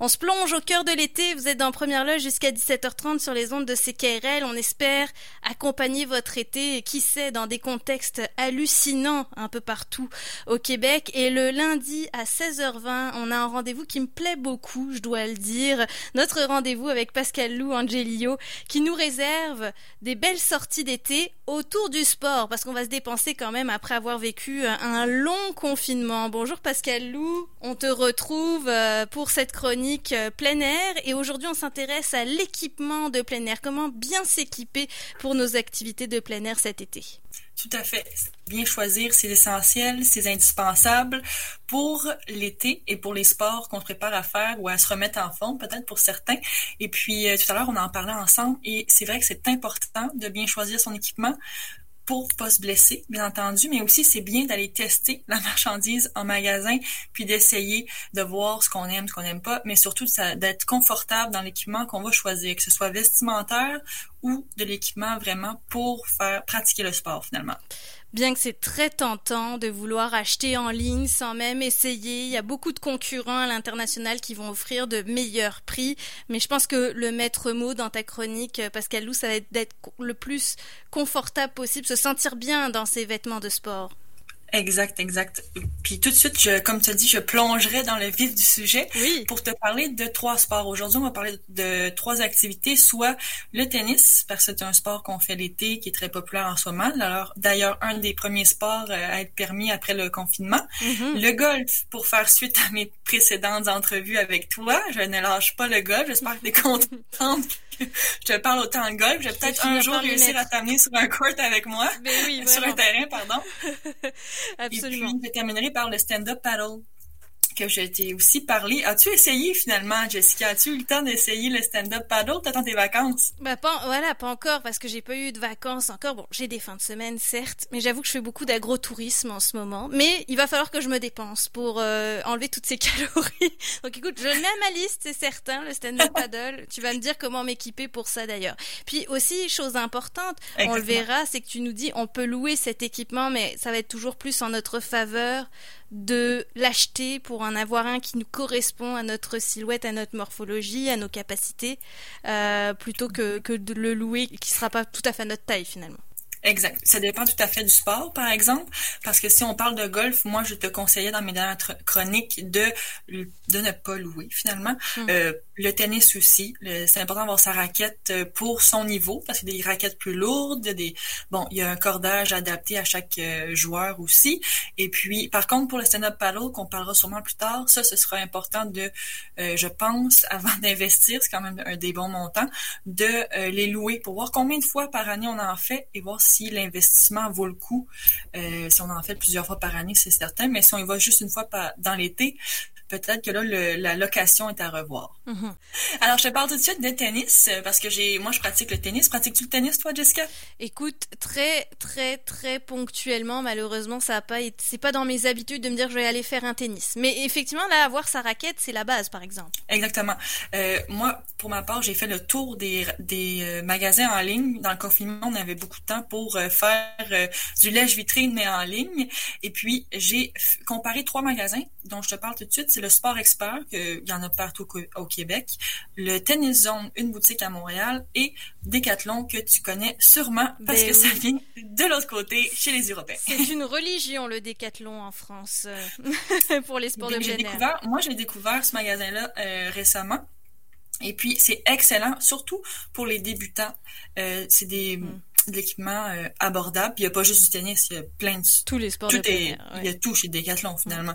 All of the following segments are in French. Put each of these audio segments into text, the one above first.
On se plonge au cœur de l'été, vous êtes dans Première Loge jusqu'à 17h30 sur les ondes de CKRL. On espère accompagner votre été, qui sait, dans des contextes hallucinants un peu partout au Québec. Et le lundi à 16h20, on a un rendez-vous qui me plaît beaucoup, je dois le dire. Notre rendez-vous avec Pascal Lou Angelio, qui nous réserve des belles sorties d'été autour du sport, parce qu'on va se dépenser quand même après avoir vécu un long confinement. Bonjour Pascal Lou, on te retrouve euh, pour cette chronique euh, plein air et aujourd'hui on s'intéresse à l'équipement de plein air. Comment bien s'équiper pour nos activités de plein air cet été? Tout à fait. Bien choisir, c'est essentiel, c'est indispensable pour l'été et pour les sports qu'on prépare à faire ou à se remettre en forme, peut-être pour certains. Et puis euh, tout à l'heure, on en parlait ensemble et c'est vrai que c'est important de bien choisir son équipement pour pas se blesser, bien entendu, mais aussi c'est bien d'aller tester la marchandise en magasin, puis d'essayer de voir ce qu'on aime, ce qu'on n'aime pas, mais surtout d'être confortable dans l'équipement qu'on va choisir, que ce soit vestimentaire ou de l'équipement vraiment pour faire pratiquer le sport finalement bien que c'est très tentant de vouloir acheter en ligne sans même essayer. Il y a beaucoup de concurrents à l'international qui vont offrir de meilleurs prix. Mais je pense que le maître mot dans ta chronique, Pascal Lou, ça va être d'être le plus confortable possible, se sentir bien dans ses vêtements de sport. Exact, exact. Puis tout de suite, je, comme tu as dit, je plongerai dans le vif du sujet oui. pour te parler de trois sports. Aujourd'hui, on va parler de trois activités, soit le tennis, parce que c'est un sport qu'on fait l'été, qui est très populaire en ce moment. Alors, d'ailleurs, un des premiers sports euh, à être permis après le confinement. Mm-hmm. Le golf, pour faire suite à mes précédentes entrevues avec toi. Je ne lâche pas le golf. J'espère que tu es contente je te parle autant de golf. Je vais peut-être un jour réussir à t'amener sur un court avec moi. Ben oui, sur un terrain, pardon. Absolument. Et puis, je terminerai par le stand-up paddle que je t'ai aussi parlé. As-tu essayé finalement, Jessica? As-tu eu le temps d'essayer le stand-up paddle? T'attends tes vacances? Bah, pas, voilà, pas encore, parce que j'ai pas eu de vacances encore. Bon, j'ai des fins de semaine, certes, mais j'avoue que je fais beaucoup d'agro-tourisme en ce moment. Mais il va falloir que je me dépense pour euh, enlever toutes ces calories. Donc écoute, je mets à ma liste, c'est certain, le stand-up paddle. tu vas me dire comment m'équiper pour ça d'ailleurs. Puis aussi, chose importante, on le verra, c'est que tu nous dis, on peut louer cet équipement, mais ça va être toujours plus en notre faveur de l'acheter pour en avoir un qui nous correspond à notre silhouette, à notre morphologie, à nos capacités, euh, plutôt que, que de le louer qui sera pas tout à fait notre taille finalement. Exact. Ça dépend tout à fait du sport, par exemple, parce que si on parle de golf, moi, je te conseillais dans mes dernières chroniques de de ne pas louer finalement. Hmm. Euh, le tennis aussi, c'est important d'avoir sa raquette euh, pour son niveau, parce qu'il y a des raquettes plus lourdes, des bon, il y a un cordage adapté à chaque euh, joueur aussi. Et puis, par contre, pour le stand-up paddle, qu'on parlera sûrement plus tard, ça, ce sera important de, je pense, avant d'investir, c'est quand même un des bons montants, de les louer pour voir combien de fois par année on en fait et voir si l'investissement vaut le coup. Euh, si on en fait plusieurs fois par année, c'est certain, mais si on y va juste une fois dans l'été, peut-être que là, la location est à revoir. Mm-hmm. Alors, je te parle tout de suite de tennis, euh, parce que j'ai, moi, je pratique le tennis. Pratiques-tu le tennis, toi, Jessica? Écoute, très, très, très ponctuellement, malheureusement, ça a pas été, c'est pas dans mes habitudes de me dire que je vais aller faire un tennis. Mais effectivement, là, avoir sa raquette, c'est la base, par exemple. Exactement. Euh, moi, pour ma part, j'ai fait le tour des, des euh, magasins en ligne. Dans le confinement, on avait beaucoup de temps pour euh, faire du lèche-vitrine, mais en ligne. Et puis, j'ai comparé trois magasins dont je te parle tout de suite le Sport Expert, il y en a partout au Québec, le Tennis Zone, une boutique à Montréal, et Decathlon, que tu connais sûrement parce ben que ça vient de l'autre côté, chez les Européens. C'est une religion, le Decathlon en France, euh, pour les sports de plein air. Moi, j'ai découvert ce magasin-là euh, récemment. Et puis, c'est excellent, surtout pour les débutants. Euh, c'est des... Mm de l'équipement euh, abordable. il n'y a pas juste du tennis, il y a plein de... Tous les sports tout de est, Il y a tout chez Decathlon, finalement.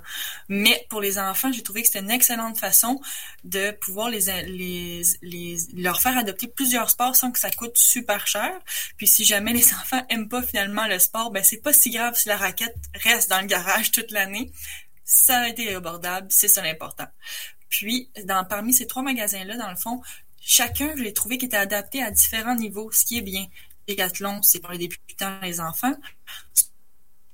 Mais pour les enfants, j'ai trouvé que c'était une excellente façon de pouvoir les, les, les, leur faire adopter plusieurs sports sans que ça coûte super cher. Puis si jamais les enfants aiment pas finalement le sport, ben c'est pas si grave si la raquette reste dans le garage toute l'année. Ça a été abordable, c'est ça l'important. Puis, dans, parmi ces trois magasins-là, dans le fond, chacun, je l'ai trouvé qui était adapté à différents niveaux, ce qui est bien. Décathlon, c'est pour les débutants, les enfants.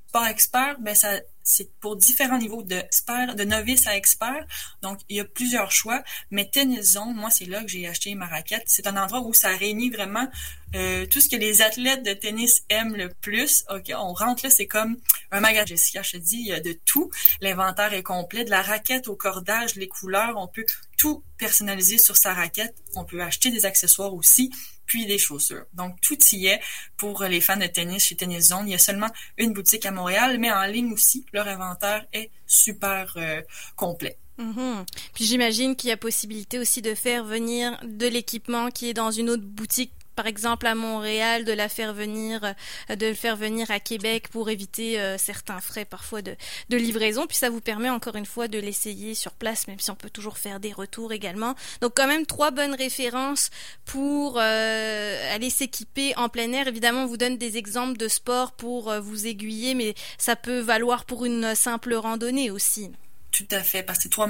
Sport expert, ben ça, c'est pour différents niveaux de de novice à expert. Donc, il y a plusieurs choix. Mais Tennis Zone, moi, c'est là que j'ai acheté ma raquette. C'est un endroit où ça réunit vraiment euh, tout ce que les athlètes de tennis aiment le plus. OK, on rentre là, c'est comme un magasin. Jessica, je te dis, il y a de tout. L'inventaire est complet, de la raquette au cordage, les couleurs. On peut tout personnaliser sur sa raquette. On peut acheter des accessoires aussi, puis des chaussures. Donc, tout y est pour les fans de tennis chez Tennis Zone. Il y a seulement une boutique à Montréal, mais en ligne aussi, leur inventaire est super euh, complet. Mhm. Puis j'imagine qu'il y a possibilité aussi de faire venir de l'équipement qui est dans une autre boutique par exemple à Montréal, de la faire venir, euh, de le faire venir à Québec pour éviter euh, certains frais parfois de, livraison. Puis ça vous permet encore une fois de l'essayer sur place, même si on peut toujours faire des retours également. Donc quand même trois bonnes références pour euh, aller s'équiper en plein air. Évidemment, on vous donne des exemples de sport pour vous aiguiller, mais ça peut valoir pour une simple randonnée aussi. Tout à fait, parce que trois,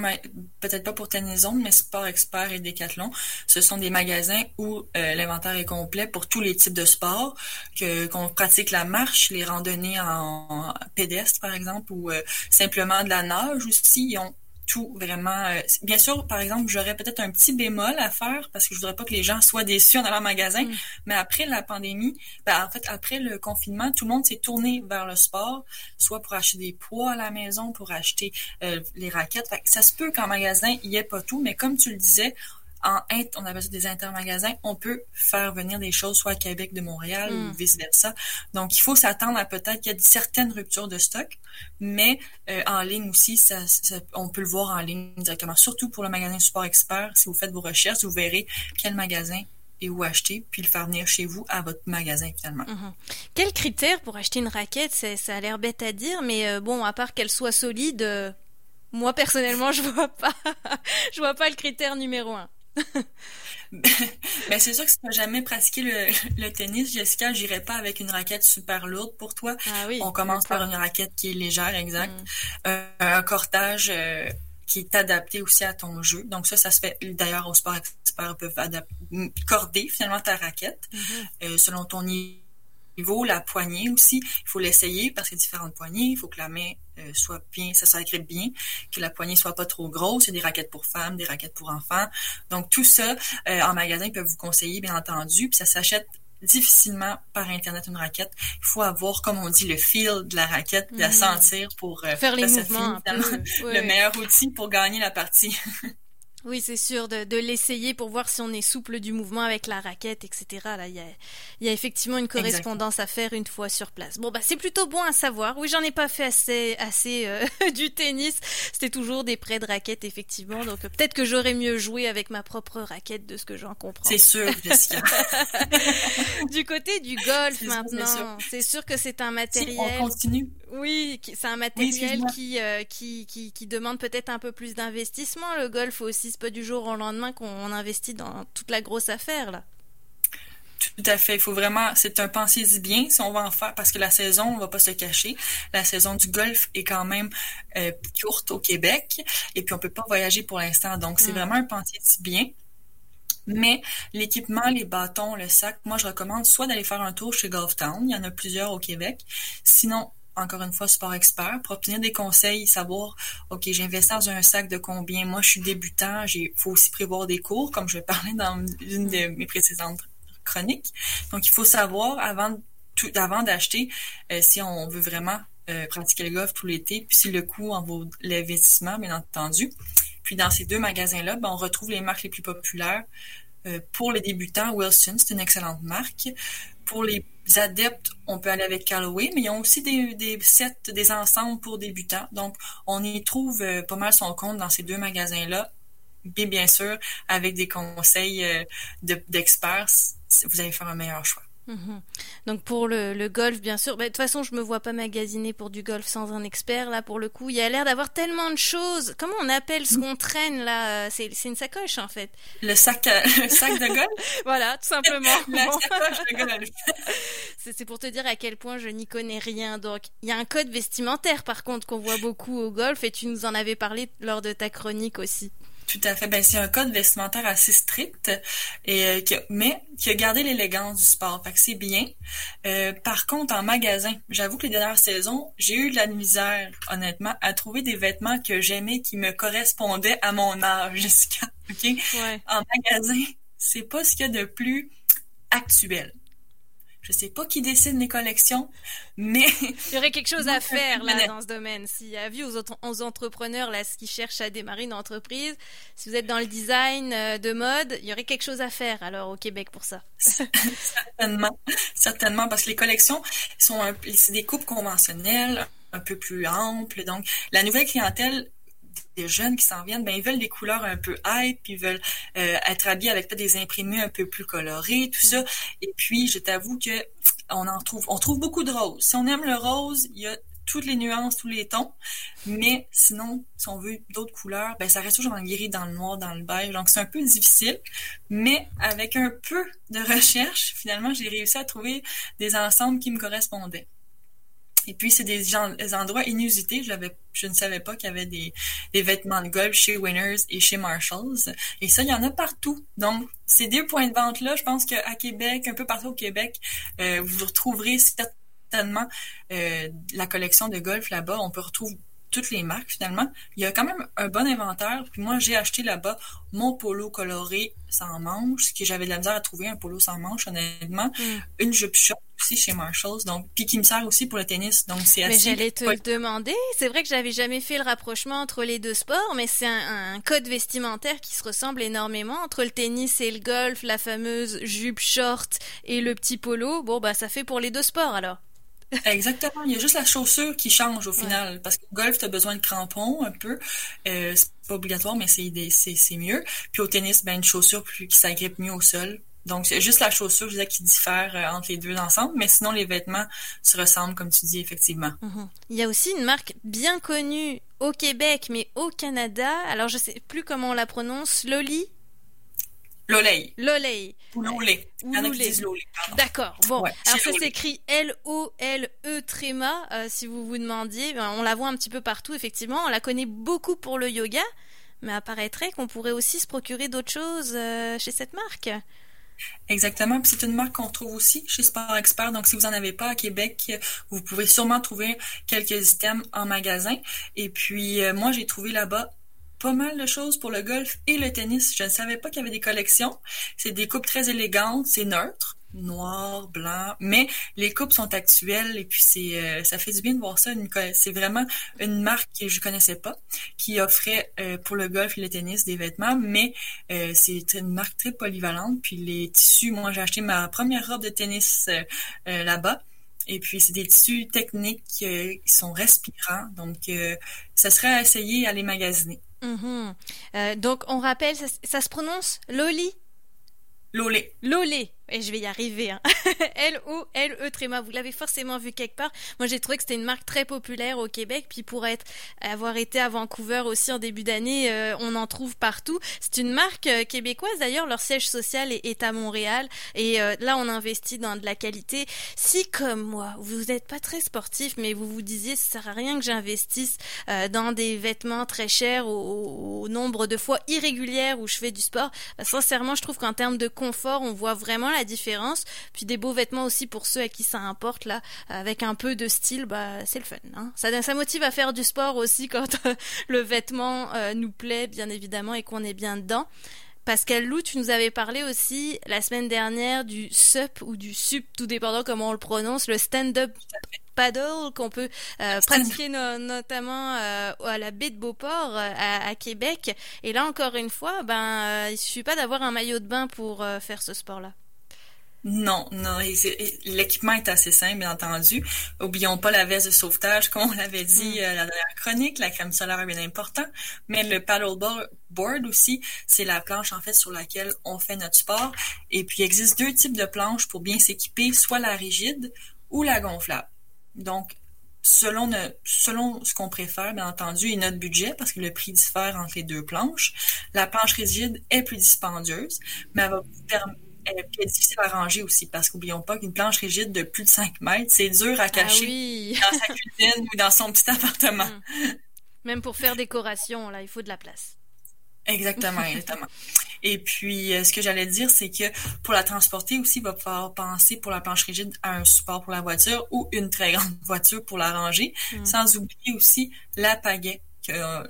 peut-être pas pour Tennyson, mais Sport Expert et Decathlon, ce sont des magasins où euh, l'inventaire est complet pour tous les types de sports, que qu'on pratique la marche, les randonnées en, pédestre par exemple, ou euh, simplement de la nage aussi. Ils ont tout vraiment. Euh, bien sûr, par exemple, j'aurais peut-être un petit bémol à faire parce que je voudrais pas que les gens soient déçus en allant au magasin. Mm. Mais après la pandémie, ben, en fait, après le confinement, tout le monde s'est tourné vers le sport, soit pour acheter des poids à la maison, pour acheter euh, les raquettes. ça se peut qu'en magasin, il n'y ait pas tout, mais comme tu le disais, en on appelle ça des intermagasins, on peut faire venir des choses soit à Québec de Montréal ou hmm. vice-versa. Donc, il faut s'attendre à peut-être qu'il y a certaines ruptures de stock, mais euh, en ligne aussi, ça, on peut le voir en ligne directement. Surtout pour le magasin Support Expert, si vous faites vos recherches, vous verrez quel magasin et où acheter, puis le faire venir chez vous à votre magasin finalement. Mhm. Quels critères pour acheter une raquette? Ça a l'air bête à dire, mais euh, bon, à part qu'elle soit solide, euh, moi personnellement, je vois pas, je vois pas le critère numéro un. ben, c'est sûr que si tu n'as jamais pratiqué le, tennis, Jessica, j'irai pas avec une raquette super lourde pour toi. Ah oui, On commence par une raquette qui est légère, exact. Mm. un cortage euh, qui est adapté aussi à ton jeu. Donc ça, ça se fait d'ailleurs au sport experts peuvent corder finalement ta raquette mm-hmm. euh, selon ton niveau niveau, la poignée aussi, il faut l'essayer parce qu'il y a différentes poignées. Il faut que la main euh, soit bien, ça s'agrippe bien, que la poignée soit pas trop grosse. Il y a des raquettes pour femmes, des raquettes pour enfants. Donc tout ça, euh, en magasin, ils peuvent vous conseiller, bien entendu. Puis ça s'achète difficilement par internet une raquette. Il faut avoir, comme on dit, le feel de la raquette, de la mhm. sentir pour euh, faire les mouvements. le meilleur outil pour gagner la partie. Oui, c'est sûr, de, de l'essayer pour voir si on est souple du mouvement avec la raquette, etc. Là, il y a, y a effectivement une correspondance à faire une fois sur place. Bon, bah, c'est plutôt bon à savoir. Oui, j'en ai pas fait assez, assez euh, du tennis. C'était toujours des prêts de raquettes, effectivement. Donc, peut-être que j'aurais mieux joué avec ma propre raquette de ce que j'en comprends. C'est sûr, Jessica. du côté du golf, maintenant. C'est sûr que c'est un matériel. on continue. Oui, c'est un matériel qui, euh, qui, qui, qui demande peut-être un peu plus d'investissement. Le golf aussi c'est pas du jour au lendemain qu'on investit dans toute la grosse affaire, là. Tout à fait. Il faut vraiment, c'est un pensez-y bien si on va en faire, parce que la saison, on va pas se cacher, la saison du golf est quand même euh, courte au Québec, et puis on peut pas voyager pour l'instant. Donc, c'est mm. vraiment un pensez-y bien. Mais l'équipement, les bâtons, le sac, moi, je recommande soit d'aller faire un tour chez Golf Town. Il y en a plusieurs au Québec. Sinon, encore une fois, sport expert, pour obtenir des conseils, savoir, OK, j'investis dans un sac de combien? Moi, je suis débutant, il faut aussi prévoir des cours, comme je parlais dans une de mes précédentes chroniques. Donc, il faut savoir avant, tout, avant d'acheter euh, si on veut vraiment euh, pratiquer le golf tout l'été, puis si le coût en vaut l'investissement, bien entendu. Puis dans ces deux magasins-là, ben, on retrouve les marques les plus populaires. Euh, pour les débutants, Wilson, c'est une excellente marque. Pour les adeptes, on peut aller avec Callaway, mais ils ont aussi des, sets, des ensembles pour débutants. Donc, on y trouve euh, pas mal son compte dans ces deux magasins-là. Bien, bien sûr, avec des conseils euh, d'experts, vous allez faire un meilleur choix. Mhm. Donc pour le, golf, bien sûr. Bah, de toute façon, je me vois pas magasiner pour du golf sans un expert. Là, pour le coup, il y a l'air d'avoir tellement de choses. Comment on appelle ce qu'on traîne là C'est une sacoche en fait. Le sac, sac de golf? voilà, tout simplement. La sacoche de golf. C'est pour te dire à quel point je n'y connais rien. Donc, il y a un code vestimentaire par contre qu'on voit beaucoup au golf et tu nous en avais parlé lors de ta chronique aussi. Tout à fait. Ben, c'est un code vestimentaire assez strict, et euh, qui mais qui a gardé l'élégance du sport. Fait que c'est bien. Euh, par contre, en magasin, j'avoue que les dernières saisons, j'ai eu de la misère, honnêtement, à trouver des vêtements que j'aimais qui me correspondaient à mon âge, Jessica. OK? En magasin, c'est pas ce qu'il y a de plus actuel. Je sais pas qui décide mes collections, mais il y aurait quelque chose à faire là dans ce domaine. S'il y a vu aux, aux, entrepreneurs là qui cherchent à démarrer une entreprise, si vous êtes dans le design euh, de mode, il y aurait quelque chose à faire alors au Québec pour ça. certainement, certainement parce que les collections sont c'est des coupes conventionnelles un peu plus amples, donc la nouvelle clientèle jeunes qui s'en viennent, ben ils veulent des couleurs un peu hype, ils veulent euh, être habillés avec des imprimés un peu plus colorés, tout ça. Et puis, je t'avoue que on en trouve, on trouve beaucoup de rose. Si on aime le rose, il y a toutes les nuances, tous les tons. Mais sinon, si on veut d'autres couleurs, ben ça reste toujours le gris, dans le noir, dans le beige. Donc c'est un peu difficile. Mais avec un peu de recherche, finalement, j'ai réussi à trouver des ensembles qui me correspondaient. Et puis, c'est des, endroits inusités. Je, ne savais pas qu'il y avait des, vêtements de golf chez Winners et chez Marshalls. Et ça, il y en a partout. Donc, ces deux points de vente-là, je pense qu'à Québec, un peu partout au Québec, euh, vous retrouverez certainement euh, la collection de golf là-bas. On peut retrouver toutes les marques finalement. Il y a quand même un bon inventaire. Puis moi, j'ai acheté là-bas mon polo coloré sans manches, que j'avais de la misère à trouver un polo sans manches, honnêtement. Mm. Une jupe short aussi chez Marshalls, donc puis qui me sert aussi pour le tennis. Donc c'est assez. Mais j'allais te le demander. C'est vrai que j'avais jamais fait le rapprochement entre les deux sports, mais c'est un, code vestimentaire qui se ressemble énormément entre le tennis et le golf, la fameuse jupe short et le petit polo. Bon bah ça fait pour les deux sports alors. Exactement. Il y a juste la chaussure qui change au final. Parce que au golf, tu as besoin de crampons un peu. Euh, c'est pas obligatoire, mais c'est, c'est, mieux. Puis au tennis, ben, une chaussure plus, qui s'agrippe mieux au sol. Donc, c'est juste la chaussure, je disais, qui diffère euh, entre les deux ensemble. Mais sinon, les vêtements se ressemblent, comme tu dis, effectivement. Mm-hmm. Il y a aussi une marque bien connue au Québec, mais au Canada. Alors, je sais plus comment on la prononce. Loli? Lolei. Lolei. Ou Lolé. D'accord. Bon, alors ça s'écrit L-O-L-E tréma, euh, si vous vous demandiez. Ben, on la voit un petit peu partout, effectivement. On la connaît beaucoup pour le yoga, mais apparaîtrait qu'on pourrait aussi se procurer d'autres choses euh, chez cette marque. Exactement. Puis c'est une marque qu'on trouve aussi chez Sport Expert. Donc, si vous n'en avez pas à Québec, vous pouvez sûrement trouver quelques items en magasin. Et puis, euh, moi, j'ai trouvé là-bas pas mal de choses pour le golf et le tennis. Je ne savais pas qu'il y avait des collections. C'est des coupes très élégantes, c'est neutre, noir, blanc, mais les coupes sont actuelles et puis c'est euh, ça fait du bien de voir ça. C'est vraiment une marque que je connaissais pas qui offrait euh, pour le golf et le tennis des vêtements, mais euh, c'est une marque très polyvalente. Puis les tissus, moi j'ai acheté ma première robe de tennis là-bas. Et puis, c'est des tissus techniques qui sont respirants. Donc, ça serait à essayer à les magasiner. Mhm. Euh, donc on rappelle, ça, se prononce Loli Lolé. Lolé et je vais y arriver. Hein. L-O-L-E Tréma. Vous l'avez forcément vu quelque part. Moi, j'ai trouvé que c'était une marque très populaire au Québec. Puis pour être, avoir été à Vancouver aussi en début d'année, euh, on en trouve partout. C'est une marque euh, québécoise. D'ailleurs, leur siège social est, à Montréal. Et euh, là, on investit dans de la qualité. Si, comme moi, vous n'êtes pas très sportif, mais vous vous disiez, ça sert à rien que j'investisse dans des vêtements très chers au, nombre de fois irrégulières où je fais du sport, sincèrement, je trouve qu'en termes de confort, on voit vraiment la différence. Puis des beaux vêtements aussi pour ceux à qui ça importe là, avec un peu de style, bah c'est le fun. Hein. Ça, ça motive à faire du sport aussi quand euh, le vêtement euh, nous plaît bien évidemment et qu'on est bien dedans. Pascal Lou, tu nous avais parlé aussi la semaine dernière du SUP ou du SUP, tout dépendant comment on le prononce, le stand-up paddle qu'on peut euh, pratiquer notamment à la baie de Beauport à, Québec. Et là encore une fois, ben il suffit pas d'avoir un maillot de bain pour faire ce sport-là. Non, non, l'équipement est assez simple, bien entendu. Oublions pas la veste de sauvetage, comme on l'avait dit mm. euh, la dernière chronique, la crème solaire est bien important, mais le paddleboard aussi, c'est la planche en fait sur laquelle on fait notre sport. Et puis il existe deux types de planches pour bien s'équiper, soit la rigide ou la gonflable. Donc selon, selon ce qu'on préfère, bien entendu, et notre budget, parce que le prix diffère entre les deux planches. La planche rigide est plus dispendieuse, mais elle va vous permettre elle est difficile à ranger aussi, parce qu'oublions pas qu'une planche rigide de plus de 5 mètres, c'est dur à ah cacher dans sa cuisine ou dans son petit appartement. Mm. Même pour faire décoration, là, il faut de la place. Exactement, exactement. Et puis, euh, ce que j'allais dire, c'est que pour la transporter aussi, il va falloir penser pour la planche rigide à un support pour la voiture ou une très grande voiture pour la ranger, mm. sans oublier aussi la pagaie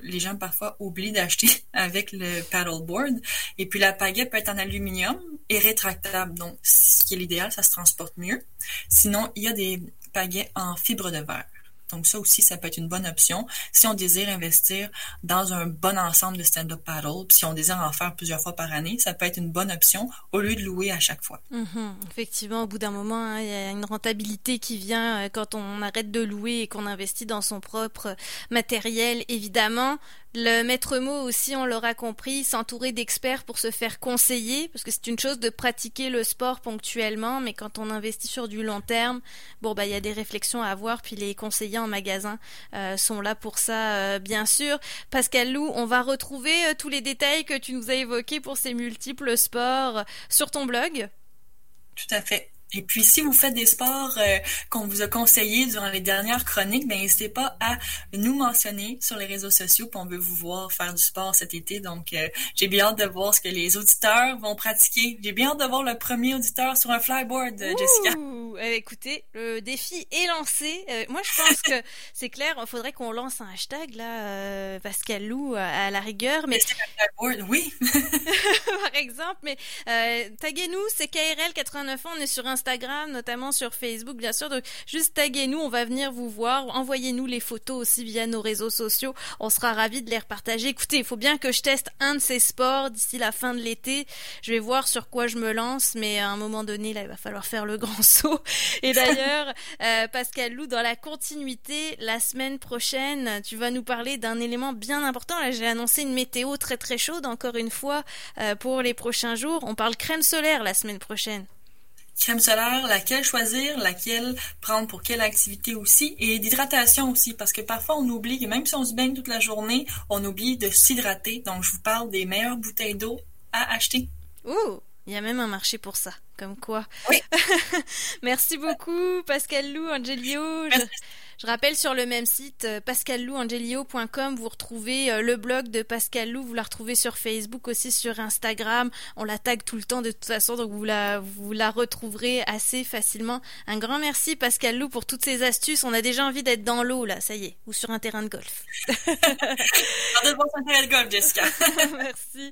les gens parfois oublient d'acheter avec le paddleboard. Et puis la pagaie peut être en aluminium et rétractable. Donc, ce qui est l'idéal, ça se transporte mieux. Sinon, il y a des pagaies en fibre de verre. Donc ça aussi, ça peut être une bonne option si on désire investir dans un bon ensemble de stand-up paddle. si on désire en faire plusieurs fois par année, ça peut être une bonne option au lieu de louer à chaque fois. Mhm. effectivement, au bout d'un moment, hein, il y a une rentabilité qui vient euh, quand on arrête de louer et qu'on investit dans son propre matériel, évidemment. Le maître mot aussi, on l'aura compris, s'entourer d'experts pour se faire conseiller, parce que c'est une chose de pratiquer le sport ponctuellement, mais quand on investit sur du long terme, bon bah il y a des réflexions à avoir, puis les conseillers en magasin euh, sont là pour ça, euh, bien sûr. Pascal Lou, on va retrouver euh, tous les détails que tu nous as évoqués pour ces multiples sports sur ton blog? Tout à fait. Et puis, si vous faites des sports euh, qu'on vous a conseillés durant les dernières chroniques, ben n'hésitez pas à nous mentionner sur les réseaux sociaux, puis on veut vous voir faire du sport cet été. Donc, euh, j'ai bien hâte de voir ce que les auditeurs vont pratiquer. J'ai bien hâte de voir le premier auditeur sur un flyboard, euh, Jessica. Eh, écoutez, le défi est lancé. moi, je pense que c'est clair. Il faudrait qu'on lance un hashtag là, Pascal Lou à, la rigueur. Mais oui. par exemple, mais taguez-nous, c'est KRL 89 ans. On est sur un Instagram, notamment sur Facebook, bien sûr. Donc, juste taguez-nous, on va venir vous voir. Envoyez-nous les photos aussi via nos réseaux sociaux. On sera ravis de les repartager. Écoutez, il faut bien que je teste un de ces sports d'ici la fin de l'été. Je vais voir sur quoi je me lance, mais à un moment donné, là, il va falloir faire le grand saut. Et d'ailleurs, euh, Pascal Lou, dans la continuité, la semaine prochaine, tu vas nous parler d'un élément bien important. Là, j'ai annoncé une météo très très chaude, encore une fois, euh, pour les prochains jours. On parle crème solaire la semaine prochaine crème solaire, laquelle choisir, laquelle prendre pour quelle activité aussi, et d'hydratation aussi, parce que parfois on oublie que même si on se baigne toute la journée, on oublie de s'hydrater. Donc je vous parle des meilleures bouteilles d'eau à acheter. Ouh, il y a même un marché pour ça, comme quoi. Oui. Merci beaucoup, Pascal Lou, Angelio. Je rappelle sur le même site euh, pascallouangelio.com, vous retrouvez euh, le blog de Pascal Lou, vous la retrouvez sur Facebook aussi sur Instagram. On la tag tout le temps de toute façon, donc vous la vous la retrouverez assez facilement. Un grand merci Pascal Lou pour toutes ces astuces. On a déjà envie d'être dans l'eau là, ça y est, ou sur un terrain de golf. sur un terrain de golf, Jessica. merci.